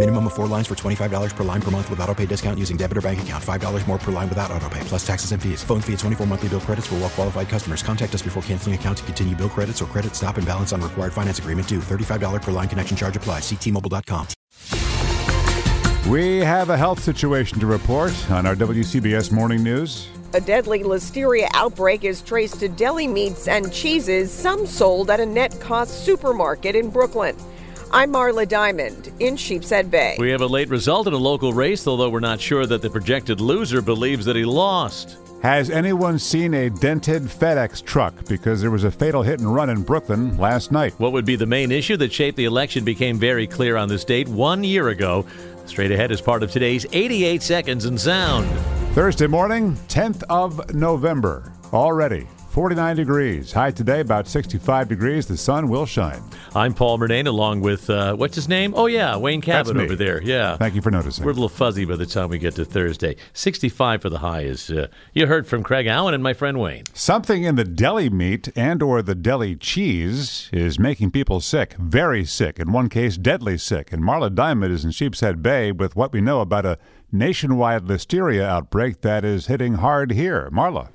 Minimum of four lines for $25 per line per month with auto pay discount using debit or bank account. $5 more per line without auto pay, plus taxes and fees. Phone fee at 24 monthly bill credits for well qualified customers. Contact us before canceling account to continue bill credits or credit stop and balance on required finance agreement due. $35 per line connection charge applies. Ctmobile.com. We have a health situation to report on our WCBS Morning News. A deadly listeria outbreak is traced to deli meats and cheeses, some sold at a NetCost supermarket in Brooklyn. I'm Marla Diamond in Sheepshead Bay. We have a late result in a local race, although we're not sure that the projected loser believes that he lost. Has anyone seen a dented FedEx truck? Because there was a fatal hit and run in Brooklyn last night. What would be the main issue that shaped the election became very clear on this date one year ago. Straight ahead is part of today's 88 Seconds in Sound. Thursday morning, 10th of November. Already 49 degrees. High today, about 65 degrees. The sun will shine. I'm Paul Murnane, along with, uh, what's his name? Oh, yeah, Wayne Cabot over there. Yeah. Thank you for noticing. We're a little fuzzy by the time we get to Thursday. 65 for the high is, uh, you heard from Craig Allen and my friend Wayne. Something in the deli meat and or the deli cheese is making people sick, very sick, in one case deadly sick. And Marla Diamond is in Sheepshead Bay with what we know about a nationwide listeria outbreak that is hitting hard here. Marla.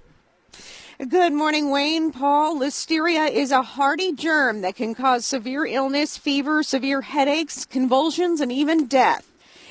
Good morning, Wayne. Paul, listeria is a hardy germ that can cause severe illness, fever, severe headaches, convulsions, and even death.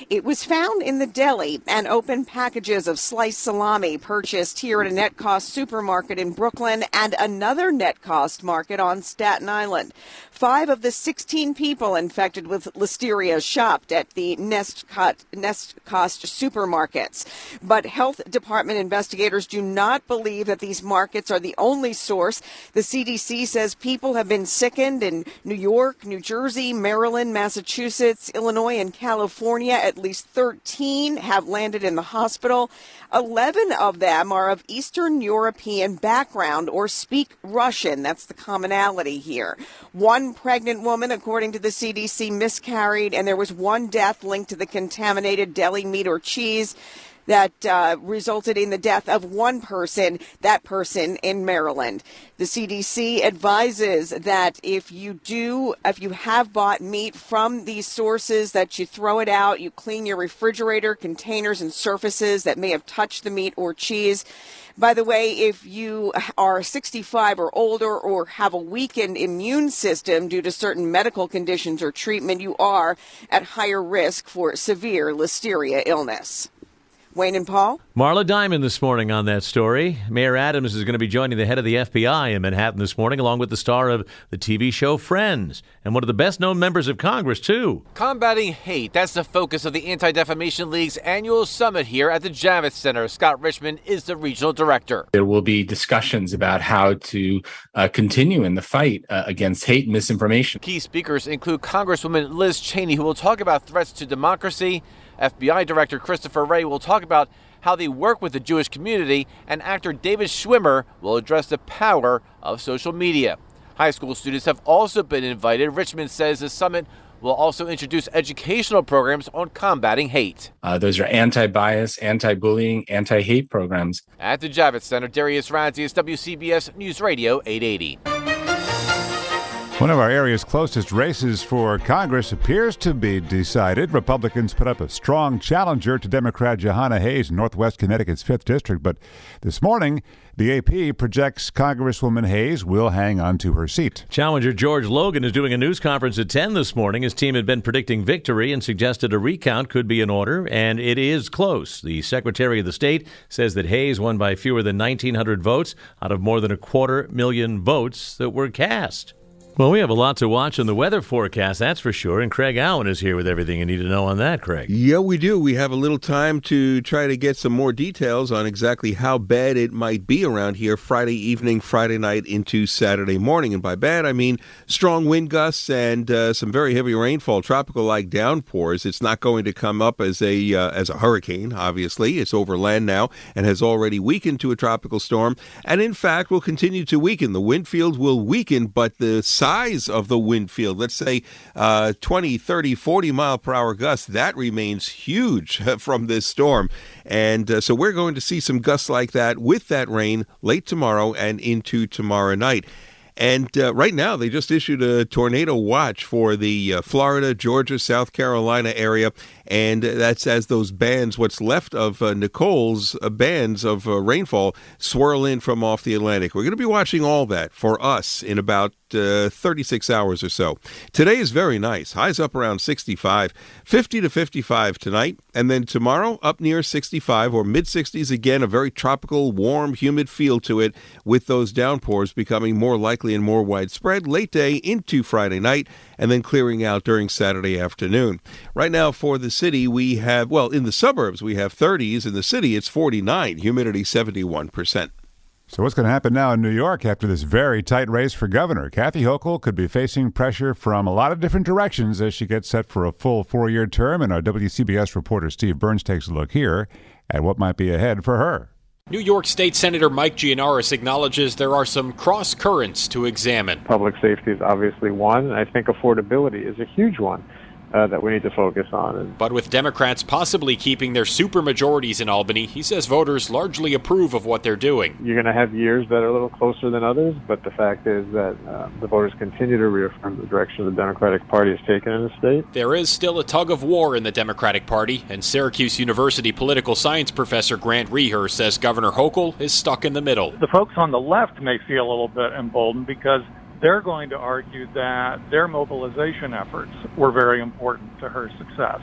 It was found in the deli and open packages of sliced salami purchased here at a NetCost supermarket in Brooklyn and another NetCost market on Staten Island. Five of the 16 people infected with listeria shopped at the Nest, Cut, Nest Cost supermarkets. But health department investigators do not believe that these markets are the only source. The CDC says people have been sickened in New York, New Jersey, Maryland, Massachusetts, Illinois, and California. At least 13 have landed in the hospital. 11 of them are of Eastern European background or speak Russian. That's the commonality here. One pregnant woman, according to the CDC, miscarried, and there was one death linked to the contaminated deli meat or cheese that uh, resulted in the death of one person, that person in Maryland. The CDC advises that if you do, if you have bought meat from these sources, that you throw it out, you clean your refrigerator, containers, and surfaces that may have touched the meat or cheese. By the way, if you are 65 or older or have a weakened immune system due to certain medical conditions or treatment, you are at higher risk for severe listeria illness. Wayne and Paul? Marla Diamond this morning on that story. Mayor Adams is going to be joining the head of the FBI in Manhattan this morning, along with the star of the TV show Friends, and one of the best known members of Congress, too. Combating hate, that's the focus of the Anti Defamation League's annual summit here at the Javits Center. Scott Richmond is the regional director. There will be discussions about how to uh, continue in the fight uh, against hate and misinformation. Key speakers include Congresswoman Liz Cheney, who will talk about threats to democracy FBI Director Christopher Wray will talk about how they work with the Jewish community, and actor David Schwimmer will address the power of social media. High school students have also been invited. Richmond says the summit will also introduce educational programs on combating hate. Uh, those are anti bias, anti bullying, anti hate programs. At the Javits Center, Darius Radzius, WCBS News Radio 880. One of our area's closest races for Congress appears to be decided. Republicans put up a strong challenger to Democrat Jahana Hayes in Northwest Connecticut's 5th District. But this morning, the AP projects Congresswoman Hayes will hang on to her seat. Challenger George Logan is doing a news conference at 10 this morning. His team had been predicting victory and suggested a recount could be in order, and it is close. The Secretary of the State says that Hayes won by fewer than 1,900 votes out of more than a quarter million votes that were cast. Well, we have a lot to watch in the weather forecast, that's for sure. And Craig Allen is here with everything you need to know on that, Craig. Yeah, we do. We have a little time to try to get some more details on exactly how bad it might be around here Friday evening, Friday night into Saturday morning. And by bad, I mean strong wind gusts and uh, some very heavy rainfall, tropical-like downpours. It's not going to come up as a uh, as a hurricane, obviously. It's over land now and has already weakened to a tropical storm. And in fact, will continue to weaken. The wind field will weaken, but the size of the wind field, let's say uh, 20, 30, 40 mile per hour gusts, that remains huge from this storm. And uh, so we're going to see some gusts like that with that rain late tomorrow and into tomorrow night. And uh, right now, they just issued a tornado watch for the uh, Florida, Georgia, South Carolina area. And that's as those bands, what's left of uh, Nicole's uh, bands of uh, rainfall, swirl in from off the Atlantic. We're going to be watching all that for us in about uh, 36 hours or so. Today is very nice. Highs up around 65, 50 to 55 tonight, and then tomorrow up near 65 or mid 60s again, a very tropical, warm, humid feel to it with those downpours becoming more likely and more widespread late day into Friday night and then clearing out during Saturday afternoon. Right now for the city, we have, well, in the suburbs, we have 30s. In the city, it's 49, humidity 71%. So, what's going to happen now in New York after this very tight race for governor? Kathy Hochul could be facing pressure from a lot of different directions as she gets set for a full four year term. And our WCBS reporter Steve Burns takes a look here at what might be ahead for her. New York State Senator Mike Gianaris acknowledges there are some cross currents to examine. Public safety is obviously one, and I think affordability is a huge one uh, that we need to focus on. But with Democrats possibly keeping their supermajorities in Albany, he says voters largely approve of what they're doing. You're going to have years that are a little closer than others, but the fact is that uh, the voters continue to reaffirm the direction the Democratic Party has taken in the state. There is still a tug of war in the Democratic Party, and Syracuse University political science professor Grant Reeher says Governor Hochul is stuck in the middle. The folks on the left may feel a little bit emboldened because they're going to argue that their mobilization efforts were very important to her success.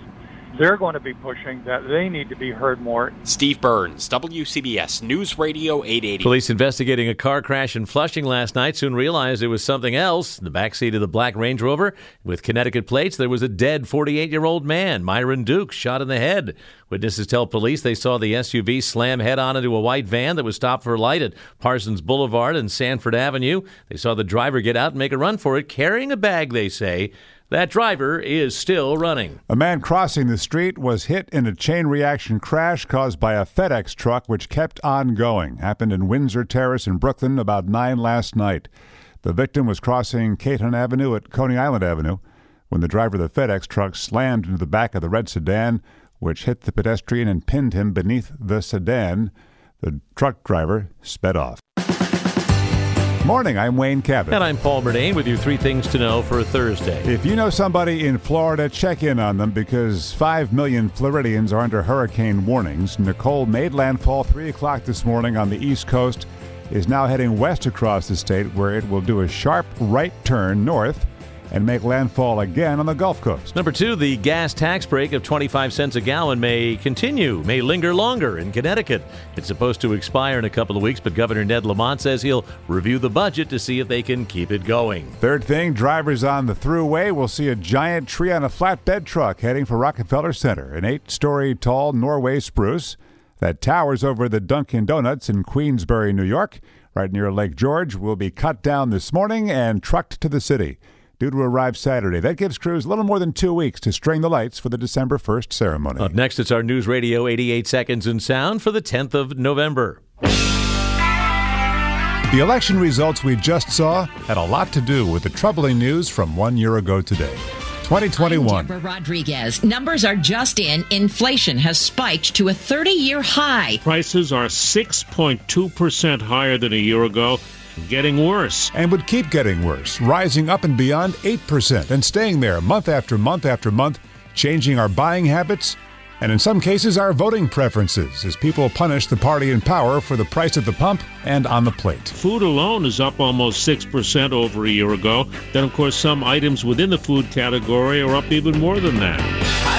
They're going to be pushing that they need to be heard more. Steve Burns, WCBS News Radio 880. Police investigating a car crash in Flushing last night soon realized it was something else. In the backseat of the black Range Rover with Connecticut plates, there was a dead 48 year old man, Myron Duke, shot in the head. Witnesses tell police they saw the SUV slam head on into a white van that was stopped for light at Parsons Boulevard and Sanford Avenue. They saw the driver get out and make a run for it, carrying a bag, they say. That driver is still running. A man crossing the street was hit in a chain reaction crash caused by a FedEx truck which kept on going. Happened in Windsor Terrace in Brooklyn about 9 last night. The victim was crossing Caton Avenue at Coney Island Avenue when the driver of the FedEx truck slammed into the back of the red sedan, which hit the pedestrian and pinned him beneath the sedan. The truck driver sped off. Morning, I'm Wayne Cabot. And I'm Paul Murnane with your three things to know for a Thursday. If you know somebody in Florida, check in on them because 5 million Floridians are under hurricane warnings. Nicole made landfall 3 o'clock this morning on the East Coast, is now heading west across the state where it will do a sharp right turn north and make landfall again on the Gulf Coast. Number two, the gas tax break of 25 cents a gallon may continue, may linger longer in Connecticut. It's supposed to expire in a couple of weeks, but Governor Ned Lamont says he'll review the budget to see if they can keep it going. Third thing, drivers on the thruway will see a giant tree on a flatbed truck heading for Rockefeller Center, an eight story tall Norway spruce that towers over the Dunkin' Donuts in Queensbury, New York, right near Lake George, will be cut down this morning and trucked to the city due to arrive Saturday. That gives crews a little more than two weeks to string the lights for the December 1st ceremony. Up next, it's our News Radio 88 Seconds in Sound for the 10th of November. The election results we just saw had a lot to do with the troubling news from one year ago today. 2021. Deborah Rodriguez. Numbers are just in. Inflation has spiked to a 30 year high. Prices are 6.2% higher than a year ago getting worse. And would keep getting worse, rising up and beyond 8% and staying there month after month after month, changing our buying habits and in some cases our voting preferences as people punish the party in power for the price at the pump and on the plate. Food alone is up almost 6% over a year ago. Then, of course, some items within the food category are up even more than that.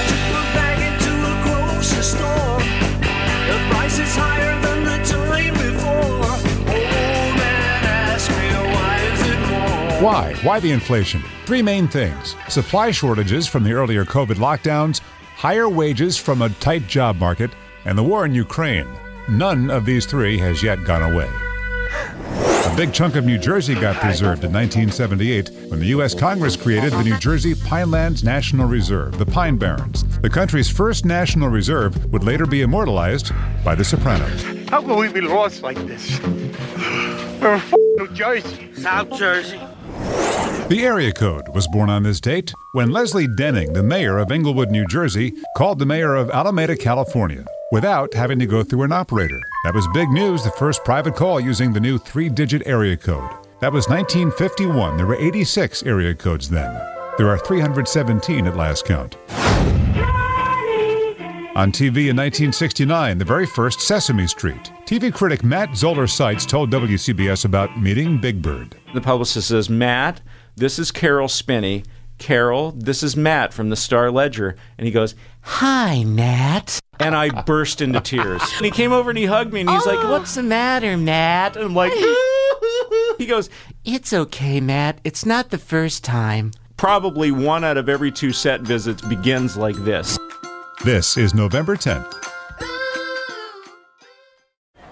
Why? Why the inflation? Three main things supply shortages from the earlier COVID lockdowns, higher wages from a tight job market, and the war in Ukraine. None of these three has yet gone away. A big chunk of New Jersey got preserved in 1978 when the U.S. Congress created the New Jersey Pinelands National Reserve, the Pine Barrens. The country's first national reserve would later be immortalized by The Sopranos. How can we be lost like this? We're in New Jersey. South Jersey. The area code was born on this date when Leslie Denning, the mayor of Englewood, New Jersey, called the mayor of Alameda, California, without having to go through an operator. That was big news, the first private call using the new three digit area code. That was 1951. There were 86 area codes then. There are 317 at last count. On TV in 1969, the very first Sesame Street. TV critic Matt Zoller Seitz told WCBS about meeting Big Bird. The publicist says, Matt, this is Caroll Spinney. Caroll, this is Matt from the Star Ledger. And he goes, Hi, Matt. And I burst into tears. And he came over and he hugged me and he's like, oh. What's the matter, Matt? And I'm like, He goes, It's okay, Matt. It's not the first time. Probably one out of every two set visits begins like this. This is November 10th.